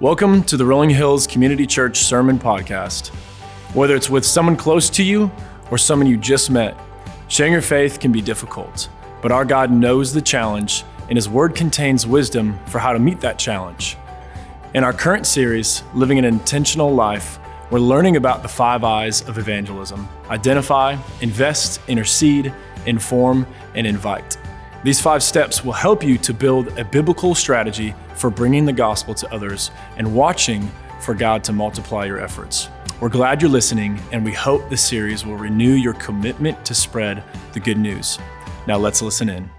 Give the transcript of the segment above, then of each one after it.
Welcome to the Rolling Hills Community Church Sermon Podcast. Whether it's with someone close to you or someone you just met, sharing your faith can be difficult, but our God knows the challenge, and His Word contains wisdom for how to meet that challenge. In our current series, Living an Intentional Life, we're learning about the five I's of evangelism identify, invest, intercede, inform, and invite. These five steps will help you to build a biblical strategy for bringing the gospel to others and watching for God to multiply your efforts. We're glad you're listening, and we hope this series will renew your commitment to spread the good news. Now let's listen in.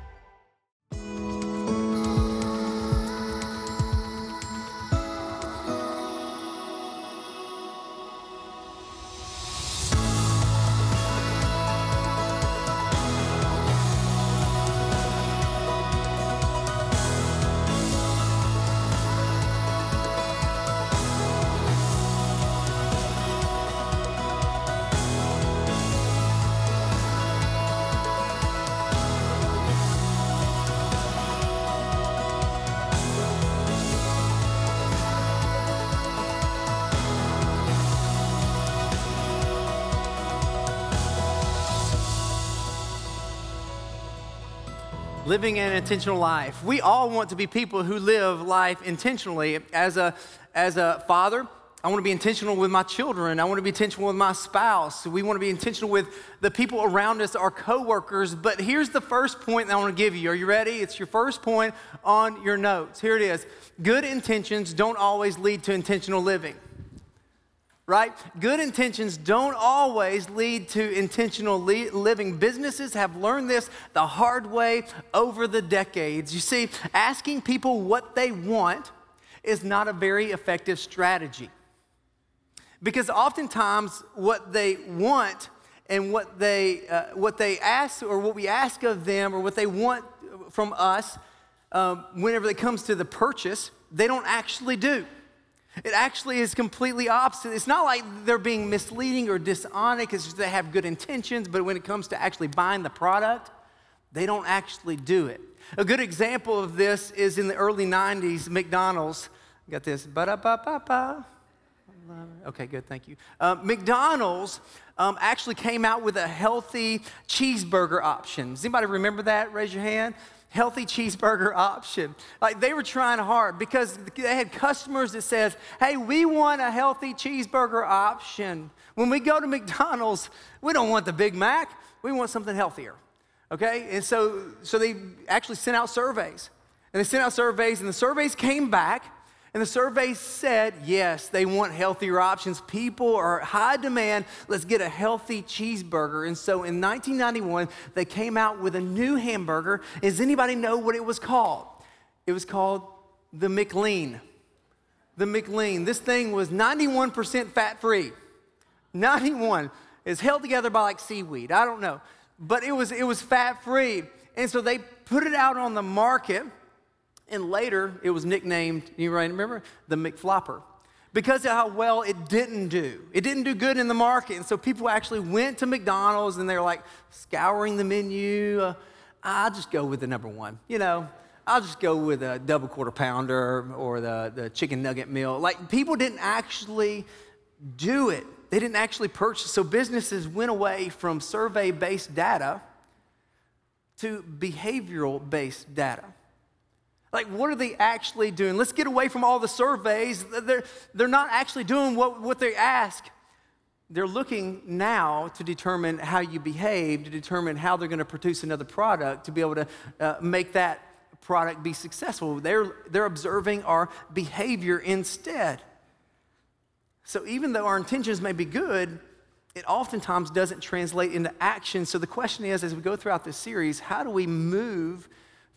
Living an intentional life. We all want to be people who live life intentionally. As a, as a father, I want to be intentional with my children. I want to be intentional with my spouse. We want to be intentional with the people around us, our coworkers. But here's the first point that I want to give you. Are you ready? It's your first point on your notes. Here it is. Good intentions don't always lead to intentional living right? Good intentions don't always lead to intentional living. Businesses have learned this the hard way over the decades. You see, asking people what they want is not a very effective strategy. Because oftentimes, what they want and what they, uh, what they ask, or what we ask of them, or what they want from us, um, whenever it comes to the purchase, they don't actually do. It actually is completely opposite. It's not like they're being misleading or dishonest, it's just they have good intentions, but when it comes to actually buying the product, they don't actually do it. A good example of this is in the early 90s, McDonald's Got this, ba da ba ba ba. Okay, good, thank you. Uh, McDonald's um, actually came out with a healthy cheeseburger option. Does anybody remember that? Raise your hand healthy cheeseburger option. Like they were trying hard because they had customers that says, "Hey, we want a healthy cheeseburger option. When we go to McDonald's, we don't want the Big Mac. We want something healthier." Okay? And so so they actually sent out surveys. And they sent out surveys and the surveys came back and the survey said, yes, they want healthier options. People are high demand. Let's get a healthy cheeseburger. And so in 1991, they came out with a new hamburger. Does anybody know what it was called? It was called the McLean. The McLean. This thing was 91% fat free. 91. It's held together by like seaweed. I don't know. But it was, it was fat free. And so they put it out on the market and later, it was nicknamed, you remember, the McFlopper because of how well it didn't do. It didn't do good in the market. And so people actually went to McDonald's and they're like scouring the menu. Uh, I'll just go with the number one. You know, I'll just go with a double quarter pounder or the, the chicken nugget meal. Like people didn't actually do it, they didn't actually purchase. So businesses went away from survey based data to behavioral based data. Like, what are they actually doing? Let's get away from all the surveys. They're, they're not actually doing what, what they ask. They're looking now to determine how you behave, to determine how they're going to produce another product, to be able to uh, make that product be successful. They're, they're observing our behavior instead. So, even though our intentions may be good, it oftentimes doesn't translate into action. So, the question is as we go throughout this series, how do we move?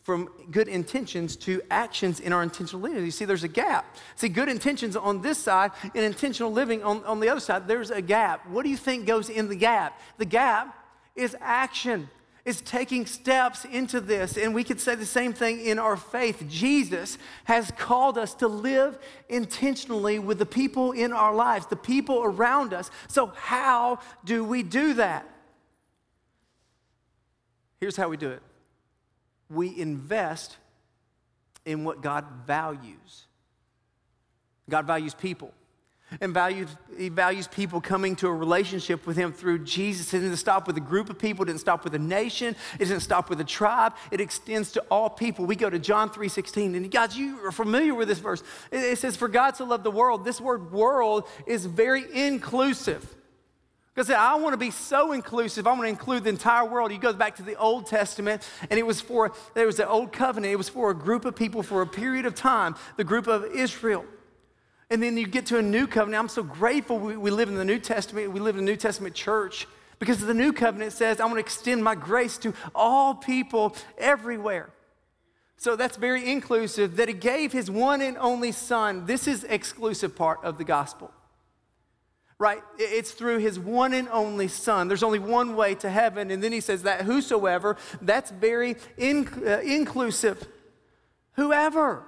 From good intentions to actions in our intentional living. You see, there's a gap. See, good intentions on this side and intentional living on, on the other side, there's a gap. What do you think goes in the gap? The gap is action. It's taking steps into this. And we could say the same thing in our faith. Jesus has called us to live intentionally with the people in our lives, the people around us. So, how do we do that? Here's how we do it we invest in what God values. God values people and values, he values people coming to a relationship with him through Jesus. It didn't stop with a group of people, it didn't stop with a nation, it didn't stop with a tribe. It extends to all people. We go to John 3:16, and guys, you are familiar with this verse. It says, For God so loved the world. This word world is very inclusive. Because I want to be so inclusive. I want to include the entire world. He goes back to the Old Testament, and it was for, there was the Old Covenant. It was for a group of people for a period of time, the group of Israel. And then you get to a new covenant. I'm so grateful we, we live in the New Testament. We live in the New Testament church because the new covenant says, I want to extend my grace to all people everywhere. So that's very inclusive that he gave his one and only son. This is exclusive part of the gospel. Right? It's through his one and only son. There's only one way to heaven. And then he says that whosoever, that's very in, uh, inclusive. Whoever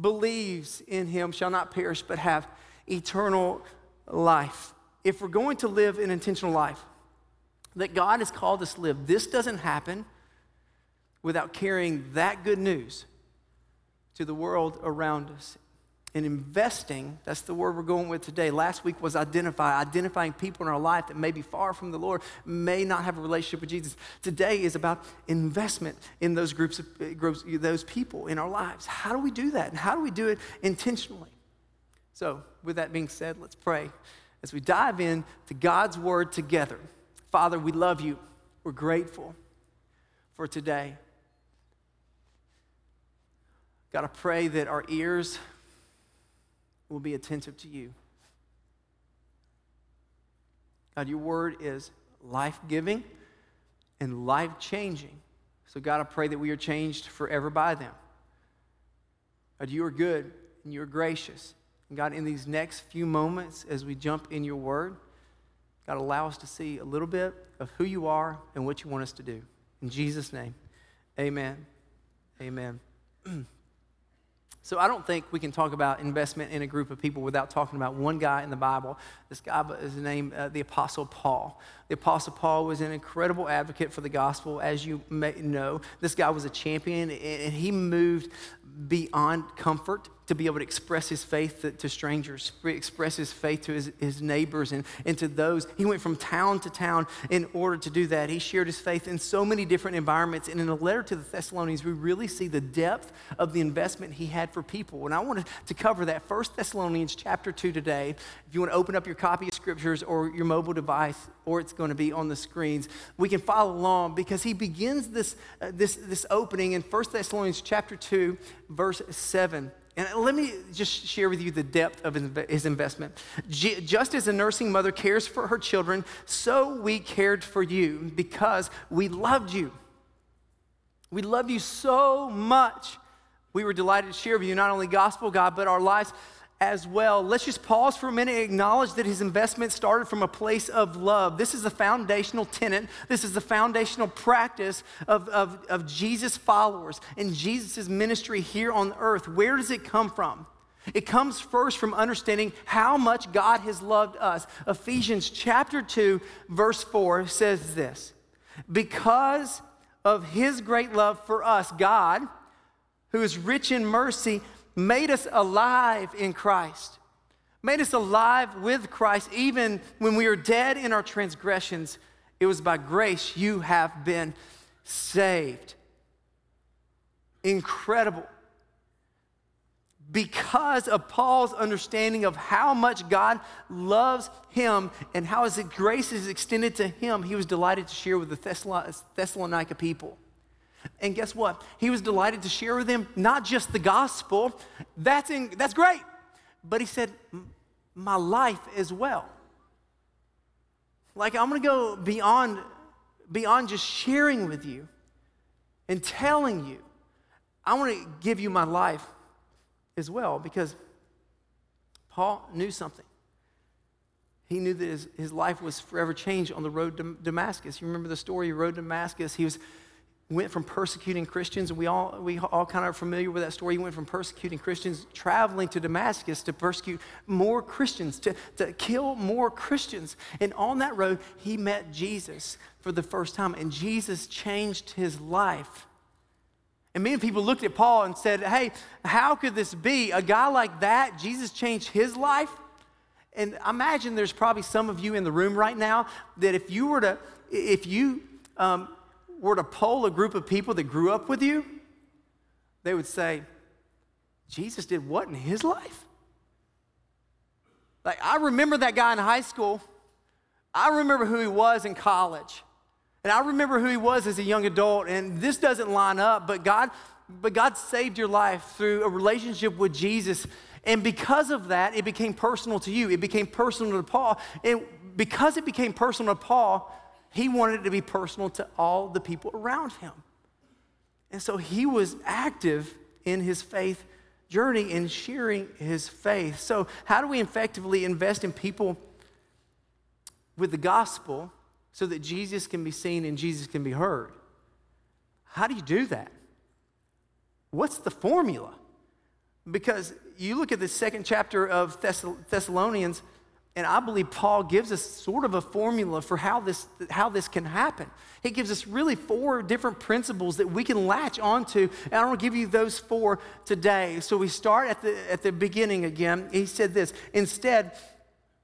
believes in him shall not perish but have eternal life. If we're going to live an intentional life that God has called us to live, this doesn't happen without carrying that good news to the world around us and investing that's the word we're going with today. Last week was identify identifying people in our life that may be far from the lord may not have a relationship with jesus. Today is about investment in those groups of uh, groups those people in our lives. How do we do that? And how do we do it intentionally? So with that being said let's pray. As we dive in to god's word together father we love you. We're grateful for today. God i pray that our ears will be attentive to you. God, your word is life giving and life changing. So, God, I pray that we are changed forever by them. God, you are good and you're gracious. And God, in these next few moments, as we jump in your word, God, allow us to see a little bit of who you are and what you want us to do. In Jesus' name, amen. Amen. So I don't think we can talk about investment in a group of people without talking about one guy in the Bible. This guy is named uh, the Apostle Paul. The Apostle Paul was an incredible advocate for the gospel, as you may know. This guy was a champion, and he moved beyond comfort to be able to express his faith to, to, strangers, express his faith to his, his neighbors and, and to those. He went from town to town in order to do that. He shared his faith in so many different environments. And in a letter to the Thessalonians, we really see the depth of the investment he had for people. And I wanted to cover that. First Thessalonians chapter 2 today. If you want to open up your copy of scriptures or your mobile device, or it's going to be on the screens, we can follow along because he begins this, uh, this, this opening in First Thessalonians chapter 2, verse 7. And let me just share with you the depth of his investment. Just as a nursing mother cares for her children, so we cared for you because we loved you. We loved you so much. We were delighted to share with you not only gospel, God, but our lives as well. Let's just pause for a minute and acknowledge that his investment started from a place of love. This is the foundational tenet, this is the foundational practice of, of, of Jesus' followers and Jesus' ministry here on earth. Where does it come from? It comes first from understanding how much God has loved us. Ephesians chapter 2, verse 4 says this Because of his great love for us, God, who is rich in mercy, made us alive in Christ, made us alive with Christ even when we were dead in our transgressions. It was by grace you have been saved. Incredible. Because of Paul's understanding of how much God loves him and how his grace is extended to him, he was delighted to share with the Thessalonica people. And guess what? He was delighted to share with them not just the gospel, that's, in, that's great, but he said, my life as well. Like, I'm gonna go beyond, beyond just sharing with you and telling you. I wanna give you my life as well because Paul knew something. He knew that his, his life was forever changed on the road to Damascus. You remember the story, he rode to Damascus. He was went from persecuting Christians, and we all, we all kind of are familiar with that story. He went from persecuting Christians, traveling to Damascus to persecute more Christians, to, to kill more Christians. And on that road, he met Jesus for the first time, and Jesus changed his life. And many people looked at Paul and said, Hey, how could this be? A guy like that, Jesus changed his life? And imagine there's probably some of you in the room right now that if you were to, if you um, were to poll a group of people that grew up with you, they would say, Jesus did what in his life? Like, I remember that guy in high school. I remember who he was in college. And I remember who he was as a young adult. And this doesn't line up, but God, but God saved your life through a relationship with Jesus. And because of that, it became personal to you. It became personal to Paul. And because it became personal to Paul, he wanted it to be personal to all the people around him. And so he was active in his faith journey in sharing his faith. So, how do we effectively invest in people with the gospel so that Jesus can be seen and Jesus can be heard? How do you do that? What's the formula? Because you look at the second chapter of Thessalonians, and I believe Paul gives us sort of a formula for how this, how this can happen. He gives us really four different principles that we can latch onto. And I want to give you those four today. So we start at the, at the beginning again. He said this Instead,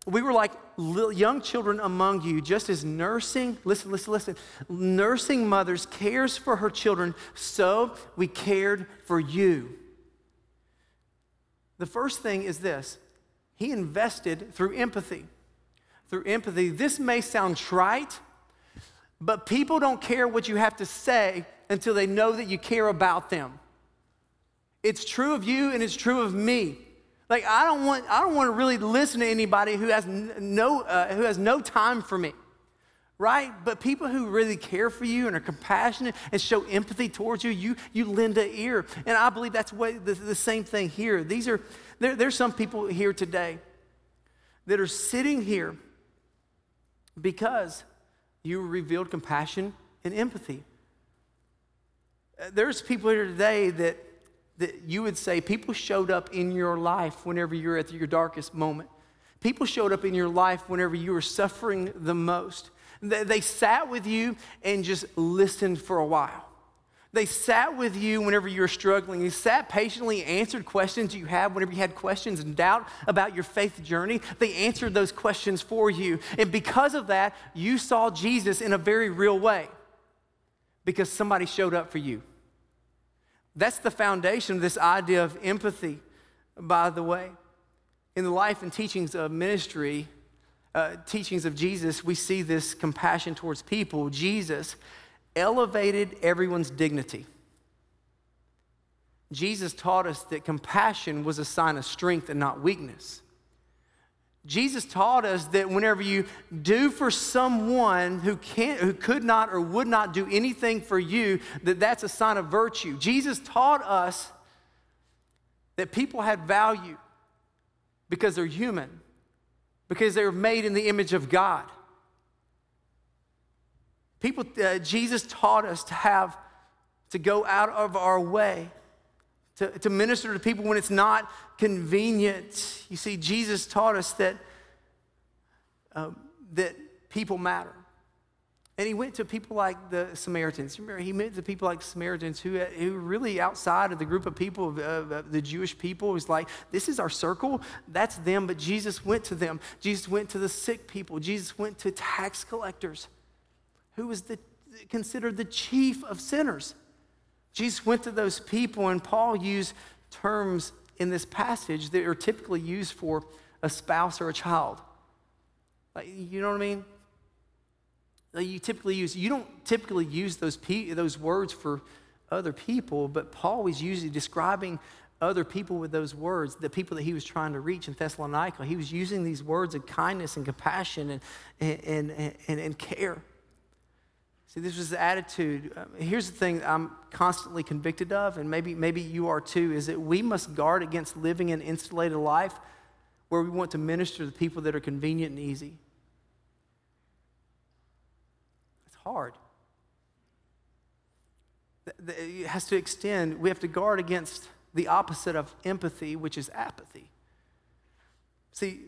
we were like young children among you, just as nursing, listen, listen, listen, nursing mothers cares for her children, so we cared for you. The first thing is this he invested through empathy. Through empathy. This may sound trite, but people don't care what you have to say until they know that you care about them. It's true of you and it's true of me. Like I don't want I don't want to really listen to anybody who has no uh, who has no time for me. Right? But people who really care for you and are compassionate and show empathy towards you, you, you lend an ear. And I believe that's what the, the same thing here. These are there, there's some people here today that are sitting here because you revealed compassion and empathy. There's people here today that, that you would say people showed up in your life whenever you're at your darkest moment. People showed up in your life whenever you were suffering the most. They, sat with you and just listened for a while. They sat with you whenever you were struggling. They sat patiently, answered questions you had whenever you had questions and doubt about your faith journey. They answered those questions for you. And because of that, you saw Jesus in a very real way because somebody showed up for you. That's the foundation of this idea of empathy, by the way. In the life and teachings of ministry, uh, teachings of Jesus, we see this compassion towards people. Jesus elevated everyone's dignity. Jesus taught us that compassion was a sign of strength and not weakness. Jesus taught us that whenever you do for someone who can't who could not or would not do anything for you that that's a sign of virtue. Jesus taught us that people had value because they're human because they were made in the image of God. People, uh, Jesus taught us to have, to go out of our way, to, to minister to people when it's not convenient. You see, Jesus taught us that, um, that people matter. And he went to people like the Samaritans. Remember, he went to people like Samaritans who, uh, who really outside of the group of people, of, of, of the Jewish people. Was like, this is our circle, that's them. But Jesus went to them. Jesus went to the sick people. Jesus went to tax collectors who was the, considered the chief of sinners. Jesus went to those people, and Paul used terms in this passage that are typically used for a spouse or a child. Like, you know what I mean? Like you typically use, you don't typically use those, pe- those words for other people, but Paul was usually describing other people with those words, the people that he was trying to reach in Thessalonica. He was using these words of kindness and compassion and, and, and, and, and care. See, this was the attitude. Um, here's the thing I'm constantly convicted of, and maybe, maybe you are too, is that we must guard against living an insulated life where we want to minister to people that are convenient and easy. It's hard. It has to extend. We have to guard against the opposite of empathy, which is apathy. See,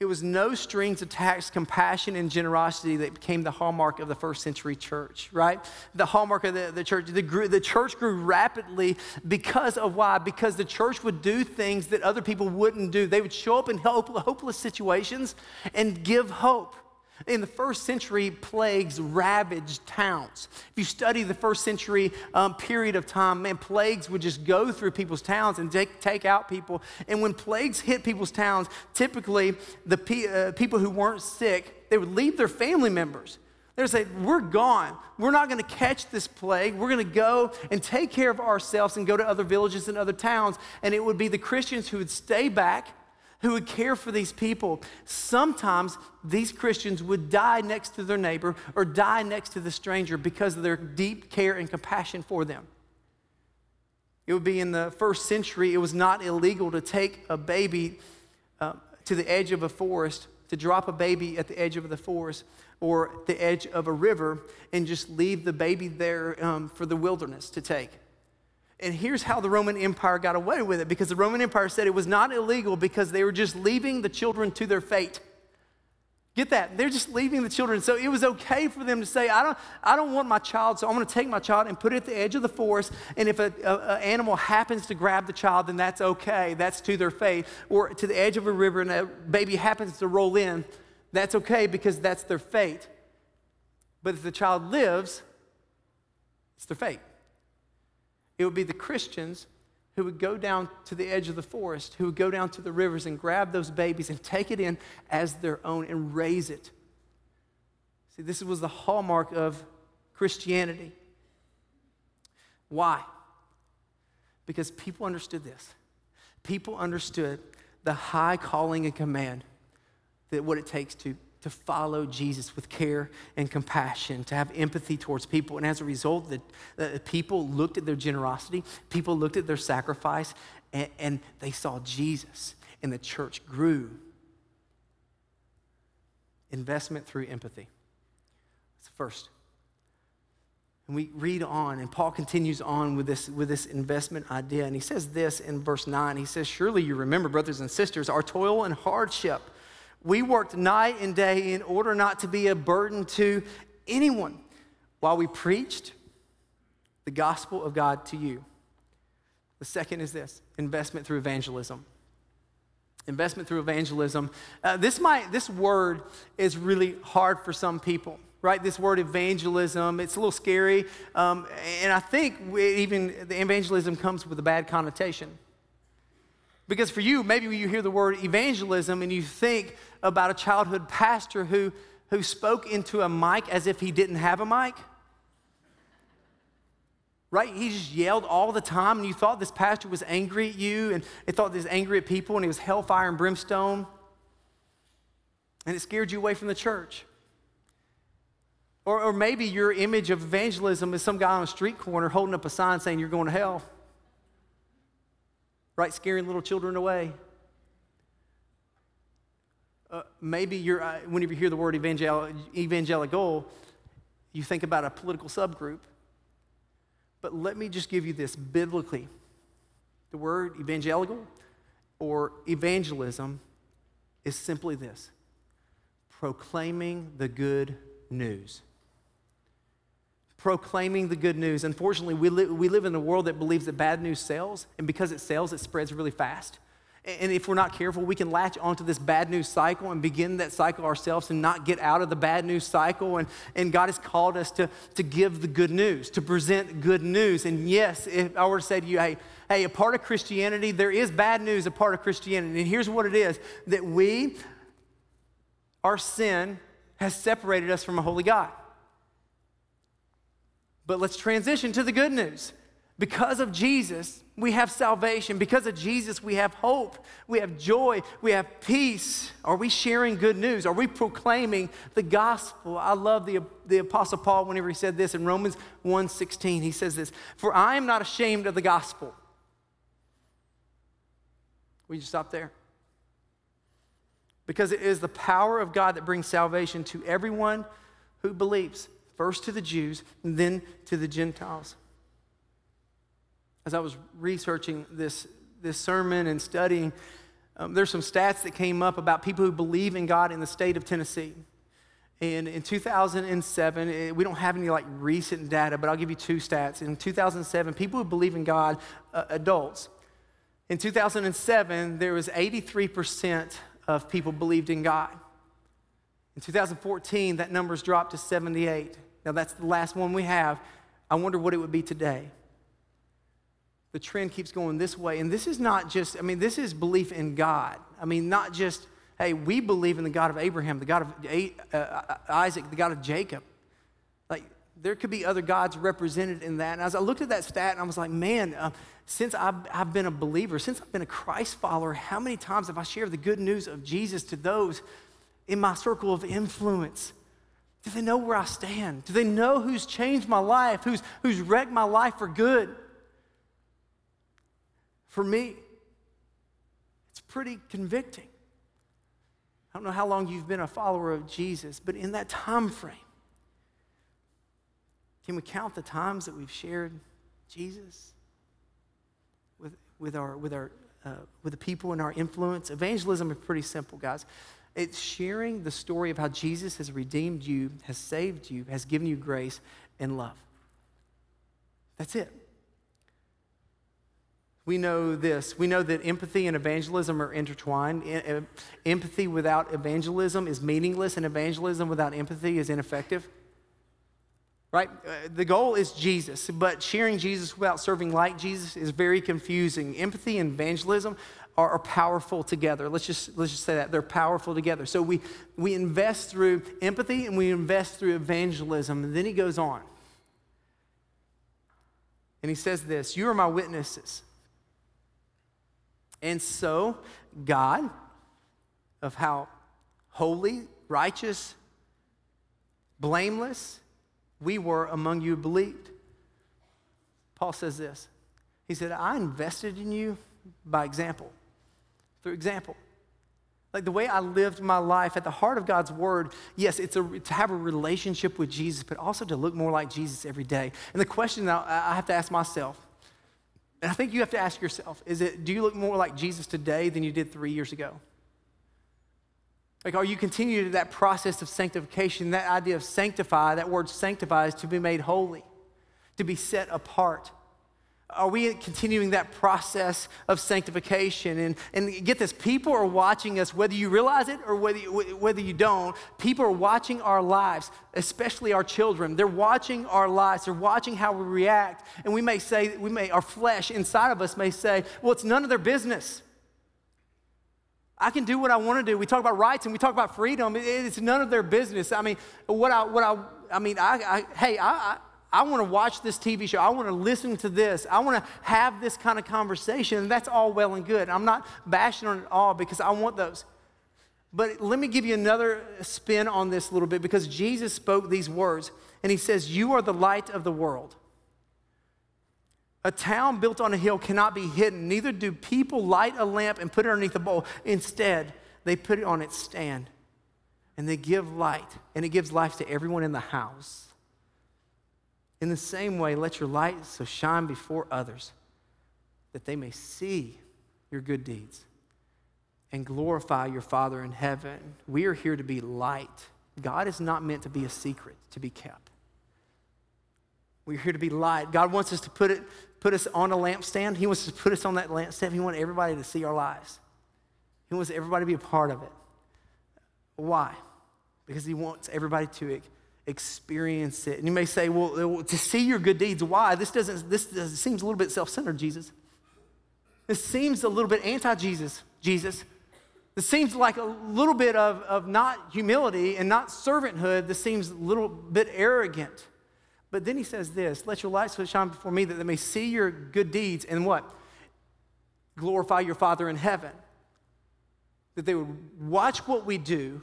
It was no strings attached compassion and generosity that became the hallmark of the first century church, right? The hallmark of the, the church. The, the church grew rapidly because of why? Because the church would do things that other people wouldn't do. They would show up in hope, hopeless situations and give hope. In the first century, plagues ravaged towns. If you study the first century um, period of time, man, plagues would just go through people's towns and take, take out people. And when plagues hit people's towns, typically the pe- uh, people who weren't sick, they would leave their family members. They would say, We're gone. We're not going to catch this plague. We're going to go and take care of ourselves and go to other villages and other towns. And it would be the Christians who would stay back who would care for these people. Sometimes these Christians would die next to their neighbor or die next to the stranger because of their deep care and compassion for them. It would be in the first century, it was not illegal to take a baby uh, to the edge of a forest, to drop a baby at the edge of the forest or the edge of a river and just leave the baby there um, for the wilderness to take. And here's how the Roman Empire got away with it because the Roman Empire said it was not illegal because they were just leaving the children to their fate. Get that? They're just leaving the children. So it was okay for them to say, I don't, I don't want my child, so I'm going to take my child and put it at the edge of the forest. And if an animal happens to grab the child, then that's okay. That's to their fate. Or to the edge of a river and a baby happens to roll in, that's okay because that's their fate. But if the child lives, it's their fate. It would be the Christians who would go down to the edge of the forest, who would go down to the rivers and grab those babies and take it in as their own and raise it. See, this was the hallmark of Christianity. Why? Because people understood this. People understood the high calling and command that what it takes to to follow Jesus with care and compassion, to have empathy towards people. And as a result, the, the people looked at their generosity, people looked at their sacrifice, and, and they saw Jesus, and the church grew. Investment through empathy. That's the first. And we read on, and Paul continues on with this, with this investment idea. And he says this in verse 9. He says, Surely you remember, brothers and sisters, our toil and hardship we worked night and day in order not to be a burden to anyone while we preached the gospel of God to you. The second is this investment through evangelism. Investment through evangelism. Uh, this, might, this word is really hard for some people right? This word evangelism, it's a little scary. Um, and I think even the evangelism comes with a bad connotation. Because for you, maybe when you hear the word evangelism and you think about a childhood pastor who, who spoke into a mic as if he didn't have a mic. Right? He just yelled all the time, and you thought this pastor was angry at you, and he thought he was angry at people, and he was hellfire and brimstone. And it scared you away from the church. Or, or maybe your image of evangelism is some guy on a street corner holding up a sign saying you're going to hell right? Scaring little children away. Uh, maybe you're, uh, whenever you hear the word evangel- evangelical, you think about a political subgroup. But let me just give you this biblically. The word evangelical or evangelism is simply this proclaiming the good news proclaiming the good news. Unfortunately, we, li- we live in a world that believes that bad news sells, and because it sells, it spreads really fast. And if we're not careful, we can latch onto this bad news cycle and begin that cycle ourselves and not get out of the bad news cycle. And, and God has called us to, to give the good news, to present good news. And yes, if I were to say to you, hey, hey, a part of Christianity, there is bad news, a part of Christianity. And here's what it is that we, our sin, has separated us from a holy God. But let's transition to the good news. Because of Jesus, we have salvation. Because of Jesus, we have hope. We have joy. We have peace. Are we sharing good news? Are we proclaiming the gospel? I love the, the Apostle Paul whenever he said this in Romans 1.16. He says this, For I am not ashamed of the gospel. Will you stop there? Because it is the power of God that brings salvation to everyone who believes first to the Jews, and then to the Gentiles. As I was researching this, this sermon and studying Um, there's some stats that came up about people who believe in God in the state of Tennessee. And in 2007, eh, we don't have any like recent data, but I'll give you two stats. In 2007, people who believe in God, uh, adults, in 2007, there was 83% of people believed in God. In 2014, that number's dropped to 78. Now that's the last one we have. I wonder what it would be today. The trend keeps going this way. And this is not just, I mean, this is belief in God. I mean, not just, hey, we believe in the God of Abraham, the God of uh, uh, Isaac, the God of Jacob. Like, there could be other gods represented in that. And as I looked at that stat, and I was like, man, uh, since I've, I've been a believer, since I've been a Christ follower, how many times have I shared the good news of Jesus to those in my circle of influence? Do they know where I stand? Do they know who's changed my life, who's, who's wrecked my life for good? For me, it's pretty convicting. I don't know how long you've been a follower of Jesus, but in that time frame, can we count the times that we've shared Jesus with, with, our, with, our, uh, with the people in our influence? Evangelism is pretty simple, guys. It's sharing the story of how Jesus has redeemed you, has saved you, has given you grace and love. That's it we know this. We know that empathy and evangelism are intertwined. Empathy without evangelism is meaningless, and evangelism without empathy is ineffective. Right? Uh, the goal is Jesus, but sharing Jesus without serving like Jesus is very confusing. Empathy and evangelism are, powerful together. Let's just, let's just say that. They're powerful together. So we, we invest through empathy and we invest through evangelism. And then he goes on. And he says this You are my witnesses and so, God, of how holy, righteous, blameless we were among you believed. Paul says this He said, I invested in you by example, through example. Like the way I lived my life at the heart of God's word, yes, it's a, to have a relationship with Jesus, but also to look more like Jesus every day. And the question that I have to ask myself and I think you have to ask yourself is it, do you look more like Jesus today than you did three years ago? Like, are you continuing that process of sanctification? That idea of sanctify, that word sanctify is to be made holy, to be set apart. Are we continuing that process of sanctification? And, and get this, people are watching us, whether you realize it or whether you, whether you don't. People are watching our lives, especially our children. They're watching our lives. They're watching how we react. And we may say, we may, our flesh inside of us may say, well, it's none of their business. I can do what I want to do. We talk about rights and we talk about freedom. It's none of their business. I mean, what I, what I, I mean, I, I hey, I, I want to watch this TV show. I want to listen to this. I want to have this kind of conversation. And that's all well and good. I'm not bashing on it all because I want those. But let me give you another spin on this a little bit because Jesus spoke these words and he says, You are the light of the world. A town built on a hill cannot be hidden, neither do people light a lamp and put it underneath a bowl. Instead, they put it on its stand and they give light, and it gives life to everyone in the house. In the same way, let your light so shine before others that they may see your good deeds and glorify your Father in heaven. We are here to be light. God is not meant to be a secret to be kept. We're here to be light. God wants us to put it, put us on a lampstand. He wants to put us on that lampstand. He wants everybody to see our lives. He wants everybody to be a part of it. Why? Because he wants everybody to experience it. And you may say, uh, well, to see your good deeds, why? This doesn't, this seems a little bit self-centered, Jesus. This seems a little bit anti-Jesus, Jesus. This seems like a little bit of, of not humility and not servanthood. This seems a little bit arrogant. But then he says this, let your light so shine before me that they may see your good deeds and what? Glorify your Father in heaven. That they would watch what we do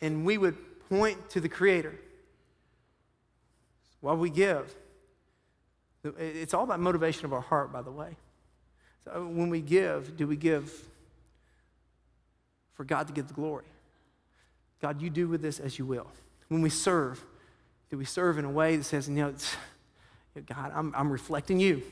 and we would point to the Creator. While we give, it's all about motivation of our heart, by the way. So uh, when we give, do we give for God to get the glory? God, you do with this as you will. When we serve, do we serve in a way that says, you know, God, I'm, I'm reflecting you.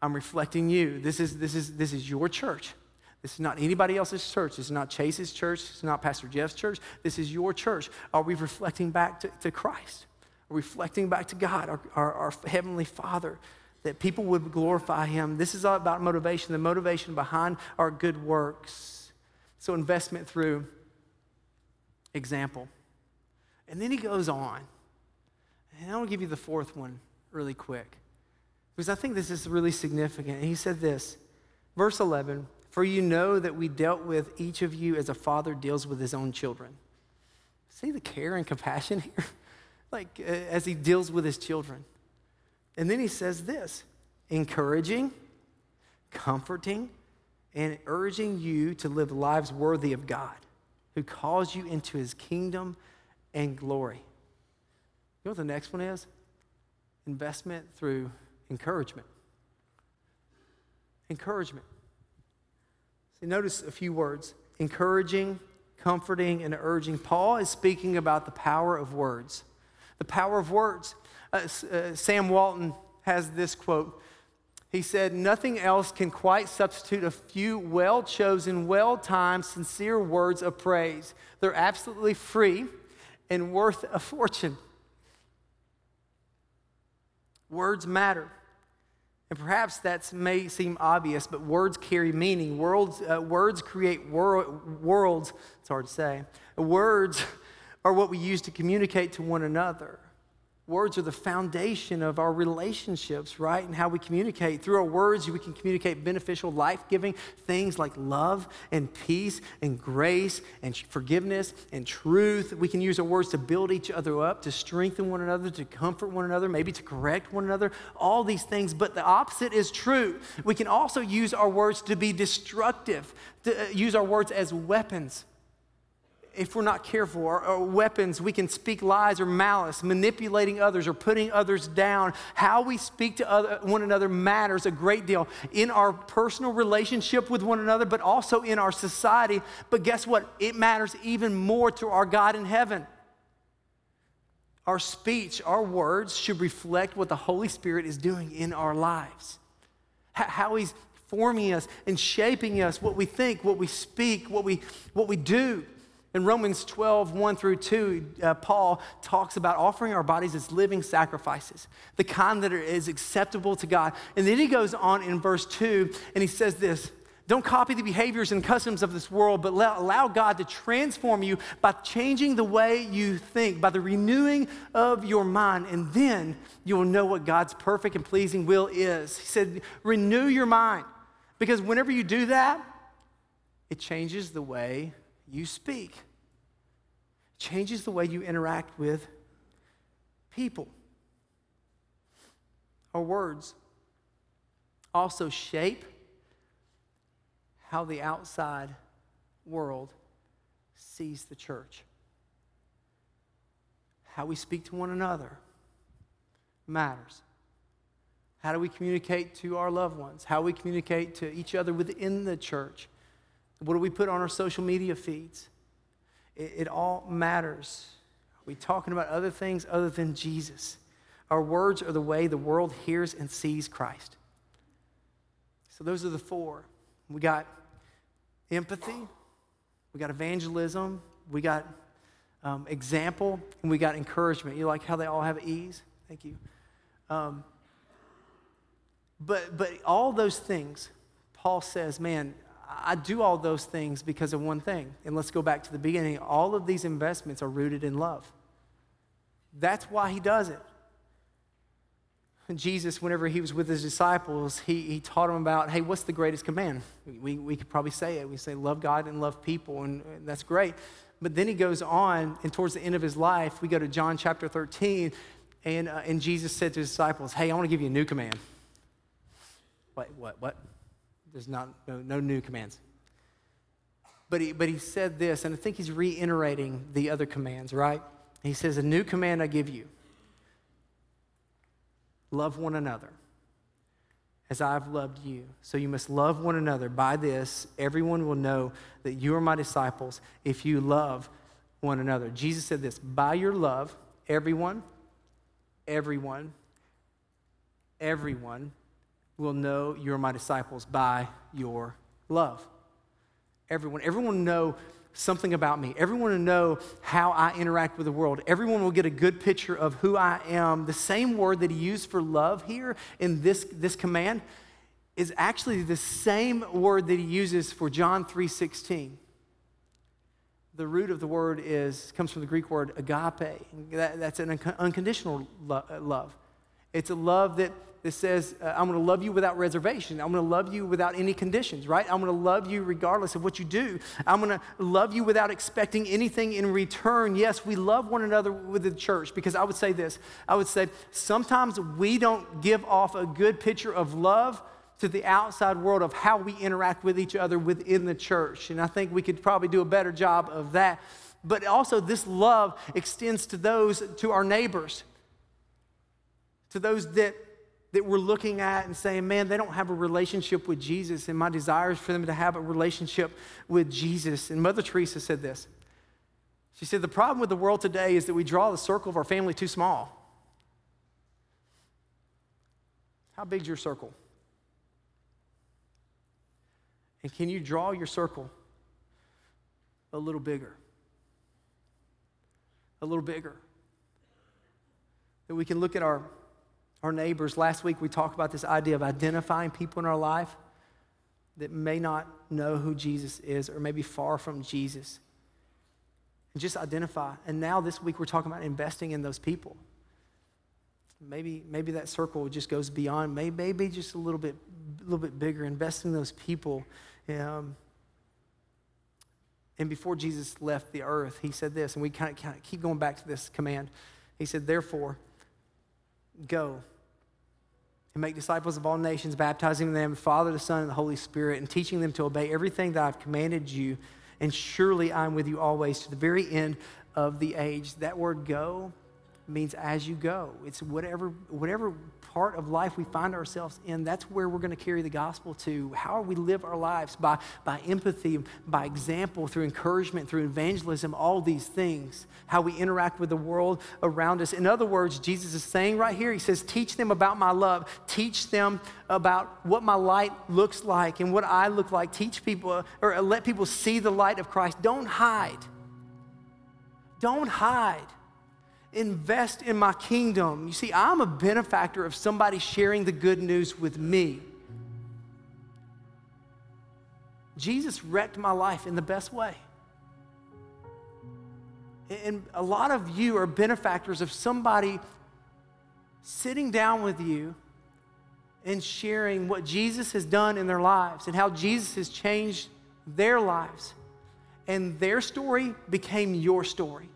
I'm reflecting you. This is, this, is, this is your church. This is not anybody else's church. This is not Chase's church. Is not Pastor Jeff's church. This is your church. Are we reflecting back to, to Christ? Reflecting back to God, our, our, our Heavenly Father, that people would glorify Him? This is all about motivation, the motivation behind our good works. So, investment through example. And then he goes on. And I will give you the fourth one really quick because I think this is really significant. He said this, verse 11 For you know that we dealt with each of you as a father deals with his own children. See the care and compassion here? like uh, as he deals with his children. And then he says this encouraging, comforting, and urging you to live lives worthy of God, who calls you into his kingdom and glory. You know what the next one is? Investment through encouragement. Encouragement. See, notice a few words encouraging, comforting, and urging. Paul is speaking about the power of words. The power of words. Uh, uh, Sam Walton has this quote. He said, Nothing else can quite substitute a few well chosen, well timed, sincere words of praise. They're absolutely free and worth a fortune. Words matter. And perhaps that may seem obvious, but words carry meaning. Words, uh, words create wor- worlds, it's hard to say. Words are what we use to communicate to one another. Words are the foundation of our relationships, right? And how we communicate. Through our words, we can communicate beneficial, life giving things like love and peace and grace and forgiveness and truth. We can use our words to build each other up, to strengthen one another, to comfort one another, maybe to correct one another, all these things. But the opposite is true. We can also use our words to be destructive, to uh, use our words as weapons if we're not careful, or, weapons, we can speak lies or malice, manipulating others or putting others down. How we speak to other, one another matters a great deal in our personal relationship with one another, but also in our society. But guess what? It matters even more to our God in heaven. Our speech, our words should reflect what the Holy Spirit is doing in our lives. How He's forming us and shaping us, what we think, what we speak, what we, what we do. In Romans 12, 1 through 2, uh, Paul talks about offering our bodies as living sacrifices, the kind that is acceptable to God. And then he goes on in verse 2 and he says this Don't copy the behaviors and customs of this world, but allow God to transform you by changing the way you think, by the renewing of your mind. And then you will know what God's perfect and pleasing will is. He said, Renew your mind. Because whenever you do that, it changes the way you speak changes the way you interact with people. Our words also shape how the outside world sees the church. How we speak to one another matters. How do we communicate to our loved ones? How we communicate to each other within the church? What do we put on our social media feeds? It, it all matters. Are we talking about other things other than Jesus? Our words are the way the world hears and sees Christ. So those are the four. We got empathy, we got evangelism, we got um, example, and we got encouragement. You like how they all have E's? Thank you. Um, but, but all those things, Paul says, man, I do all those things because of one thing. And let's go back to the beginning. All of these investments are rooted in love. That's why he does it. Jesus, whenever he was with his disciples, he, he taught them about, hey, what's the greatest command? We, we could probably say it. We say, love God and love people, and, and that's great. But then he goes on, and towards the end of his life, we go to John chapter 13, and, uh, and Jesus said to his disciples, hey, I want to give you a new command. What, what, what? There's not, no, no new commands. But he, but he said this, and I think he's reiterating the other commands, right? He says, A new command I give you love one another as I've loved you. So you must love one another. By this, everyone will know that you are my disciples if you love one another. Jesus said this By your love, everyone, everyone, everyone will know you're my disciples by your love. Everyone. Everyone will know something about me. Everyone will know how I interact with the world. Everyone will get a good picture of who I am. The same word that he used for love here in this, this command is actually the same word that he uses for John 3:16. The root of the word is comes from the Greek word agape. That, that's an unconditional lo- love. It's a love that that says, uh, I'm going to love you without reservation. I'm going to love you without any conditions, right? I'm going to love you regardless of what you do. I'm going to love you without expecting anything in return. Yes, we love one another with the church because I would say this I would say sometimes we don't give off a good picture of love to the outside world of how we interact with each other within the church. And I think we could probably do a better job of that. But also, this love extends to those, to our neighbors, to those that that we're looking at and saying, man, they don't have a relationship with Jesus. And my desire is for them to have a relationship with Jesus. And Mother Teresa said this. She said, the problem with the world today is that we draw the circle of our family too small. How big's your circle? And can you draw your circle a little bigger? A little bigger. That we can look at our our neighbors. Last week we talked about this idea of identifying people in our life that may not know who Jesus is or may be far from Jesus. And just identify. And now this week we're talking about investing in those people. Maybe, maybe that circle just goes beyond, maybe, maybe just a little bit, a little bit bigger, investing in those people. Um, and before Jesus left the earth, he said this, and we kind of keep going back to this command. He said, Therefore, go and make disciples of all nations, baptizing them, the Father, the Son, and the Holy Spirit, and teaching them to obey everything that I've commanded you. And surely I'm with you always to the very end of the age. That word go means as you go. It's whatever, whatever part of life we find ourselves in, that's where we're going to carry the gospel to. How we live our lives by, by empathy, by example, through encouragement, through evangelism, all these things. How we interact with the world around us. In other words, Jesus is saying right here, He says, Teach them about my love. Teach them about what my light looks like and what I look like. Teach people or let people see the light of Christ. Don't hide. Don't hide invest in my kingdom. You see, I'm a benefactor of somebody sharing the good news with me. Jesus wrecked my life in the best way. And a lot of you are benefactors of somebody sitting down with you and sharing what Jesus has done in their lives and how Jesus has changed their lives. And their story became your story.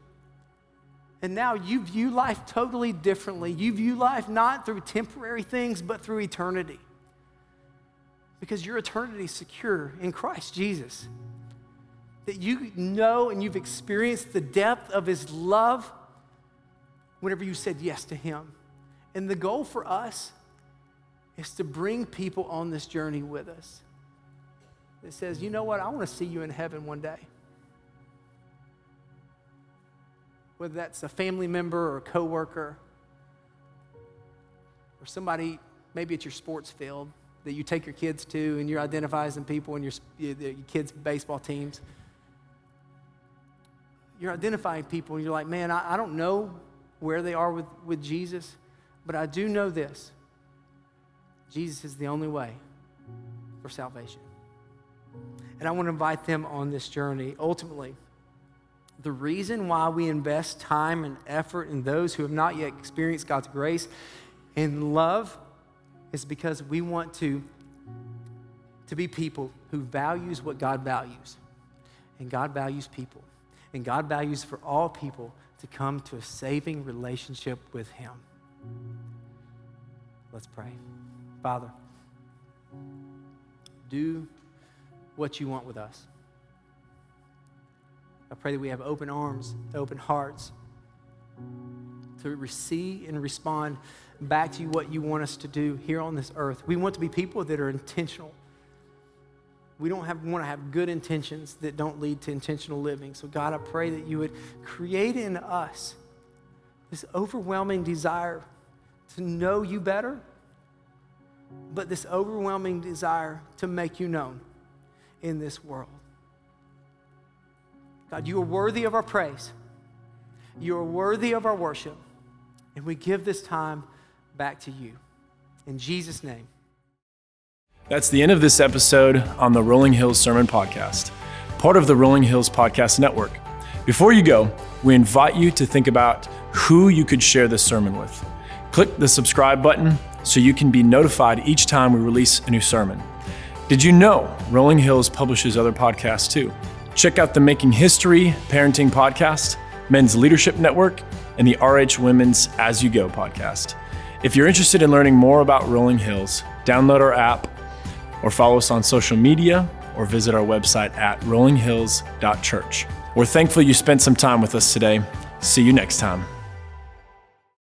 And now you view life totally differently. You view life not through temporary things, but through eternity. Because your eternity is secure in Christ Jesus. That you know and you've experienced the depth of His love whenever you said yes to Him. And the goal for us is to bring people on this journey with us. That says, you know what, I want to see you in heaven one day. Whether that's a family member or a coworker or somebody maybe it's your sports field that you take your kids to and you're identifying people in your, your kids' baseball teams. You're identifying people and you're like, man, I, I don't know where they are with, with Jesus, but I do know this Jesus is the only way for salvation. And I want to invite them on this journey. Ultimately, the reason why we invest time and effort in those who have not yet experienced God's grace and love is because we want to, to be people who values what God values. And God values people. And God values for all people to come to a saving relationship with Him. Let's pray. Father, do what you want with us. I pray that we have open arms, open hearts to receive and respond back to you what you want us to do here on this earth. We want to be people that are intentional. We don't have, want to have good intentions that don't lead to intentional living. So, God, I pray that you would create in us this overwhelming desire to know you better, but this overwhelming desire to make you known in this world. God, you are worthy of our praise. You are worthy of our worship. And we give this time back to you. In Jesus' name. That's the end of this episode on the Rolling Hills Sermon Podcast, part of the Rolling Hills Podcast Network. Before you go, we invite you to think about who you could share this sermon with. Click the subscribe button so you can be notified each time we release a new sermon. Did you know Rolling Hills publishes other podcasts too? Check out the Making History Parenting Podcast, Men's Leadership Network, and the RH Women's As You Go podcast. If you're interested in learning more about Rolling Hills, download our app or follow us on social media or visit our website at rollinghills.church. We're thankful you spent some time with us today. See you next time.